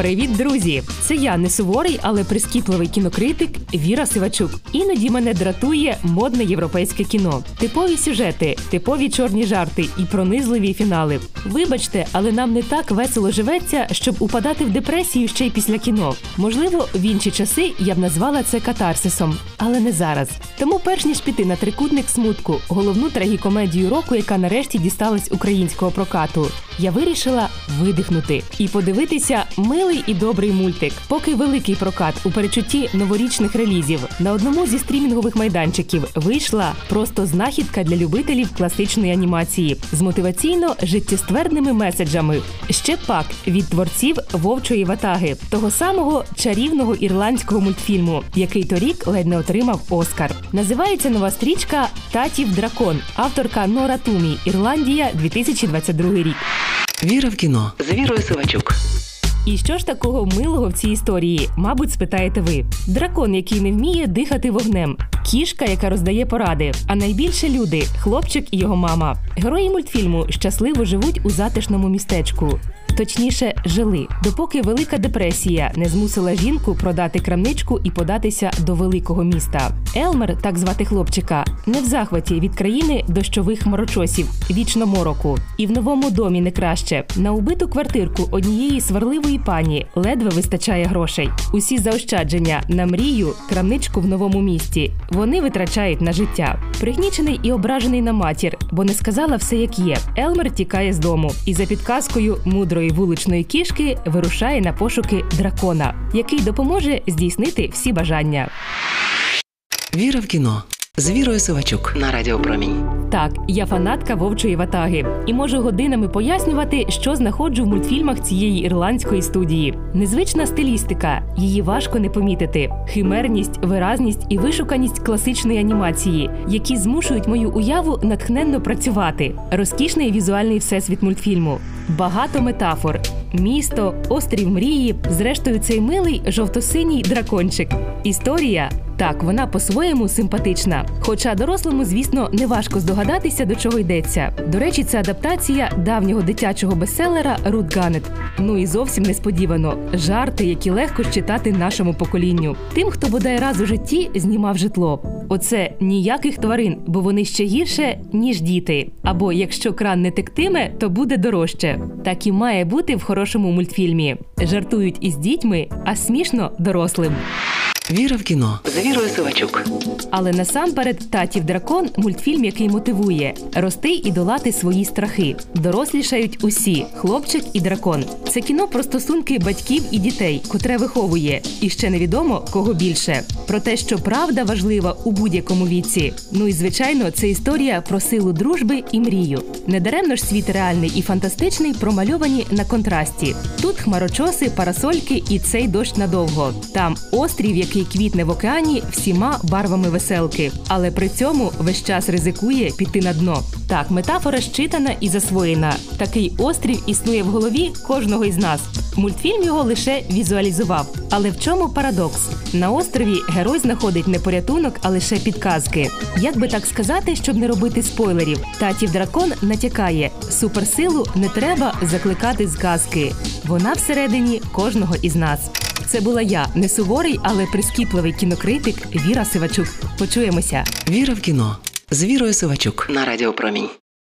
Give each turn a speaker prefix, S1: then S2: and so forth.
S1: Привіт, друзі! Це я не суворий, але прискіпливий кінокритик Віра Сивачук. Іноді мене дратує модне європейське кіно, типові сюжети, типові чорні жарти і пронизливі фінали. Вибачте, але нам не так весело живеться, щоб упадати в депресію ще й після кіно. Можливо, в інші часи я б назвала це катарсисом, але не зараз. Тому, перш ніж піти на трикутник смутку, головну трагікомедію року, яка нарешті дісталась українського прокату, я вирішила видихнути і подивитися милий і добрий мультик. Поки великий прокат у перечутті новорічних релізів на одному зі стрімінгових майданчиків вийшла просто знахідка для любителів класичної анімації з мотиваційно життєстверними меседжами. Ще пак від творців вовчої ватаги, того самого чарівного ірландського мультфільму, який торік ледь не отримав Оскар. Називається нова стрічка Татів дракон, авторка Нора Тумі, Ірландія, 2022 рік.
S2: Віра в кіно з Вірою Сивачук.
S1: І що ж такого милого в цій історії? Мабуть, спитаєте ви: дракон, який не вміє дихати вогнем, кішка, яка роздає поради, а найбільше люди хлопчик і його мама. Герої мультфільму щасливо живуть у затишному містечку. Точніше, жили, допоки велика депресія не змусила жінку продати крамничку і податися до великого міста. Елмер, так звати хлопчика, не в захваті від країни дощових хмарочосів, вічно мороку. І в новому домі не краще. На убиту квартирку однієї сварливої пані ледве вистачає грошей. Усі заощадження на мрію, крамничку в новому місті. Вони витрачають на життя. Пригнічений і ображений на матір, бо не сказала все як є. Елмер тікає з дому і за підказкою мудрої вуличної кішки вирушає на пошуки дракона, який допоможе здійснити всі бажання.
S2: Віра в кіно з Вірою Сивачук на Радіо Промінь.
S1: Так, я фанатка вовчої ватаги і можу годинами пояснювати, що знаходжу в мультфільмах цієї ірландської студії. Незвична стилістика, її важко не помітити. Химерність, виразність і вишуканість класичної анімації, які змушують мою уяву натхненно працювати. Розкішний візуальний всесвіт мультфільму, багато метафор, місто, острів мрії. Зрештою, цей милий жовто-синій дракончик. Історія. Так, вона по-своєму симпатична. Хоча дорослому, звісно, не важко здогадатися, до чого йдеться. До речі, це адаптація давнього дитячого бестселера Рут Ганет. Ну і зовсім несподівано жарти, які легко читати нашому поколінню. Тим, хто бодай раз у житті знімав житло. Оце ніяких тварин, бо вони ще гірше, ніж діти. Або якщо кран не тектиме, то буде дорожче. Так і має бути в хорошому мультфільмі. Жартують із дітьми, а смішно дорослим.
S2: Віра в кіно з Вірою Сивачук.
S1: Але насамперед татів дракон мультфільм, який мотивує рости і долати свої страхи. Дорослішають усі хлопчик і дракон. Це кіно про стосунки батьків і дітей, котре виховує, і ще невідомо кого більше. Про те, що правда важлива у будь-якому віці. Ну і звичайно, це історія про силу дружби і мрію. Недаремно ж світ реальний і фантастичний промальовані на контрасті. Тут хмарочоси, парасольки і цей дощ надовго. Там острів, який квітне в океані всіма барвами веселки, але при цьому весь час ризикує піти на дно. Так, метафора щитана і засвоєна. Такий острів існує в голові кожного із нас. Мультфільм його лише візуалізував. Але в чому парадокс? На острові герой знаходить не порятунок, а лише підказки. Як би так сказати, щоб не робити спойлерів? Татів дракон натякає: суперсилу не треба закликати з казки. Вона всередині кожного із нас. Це була я, не суворий, але прискіпливий кінокритик Віра Сивачук. Почуємося.
S2: Віра в кіно з Вірою Сивачук на Радіо Промінь.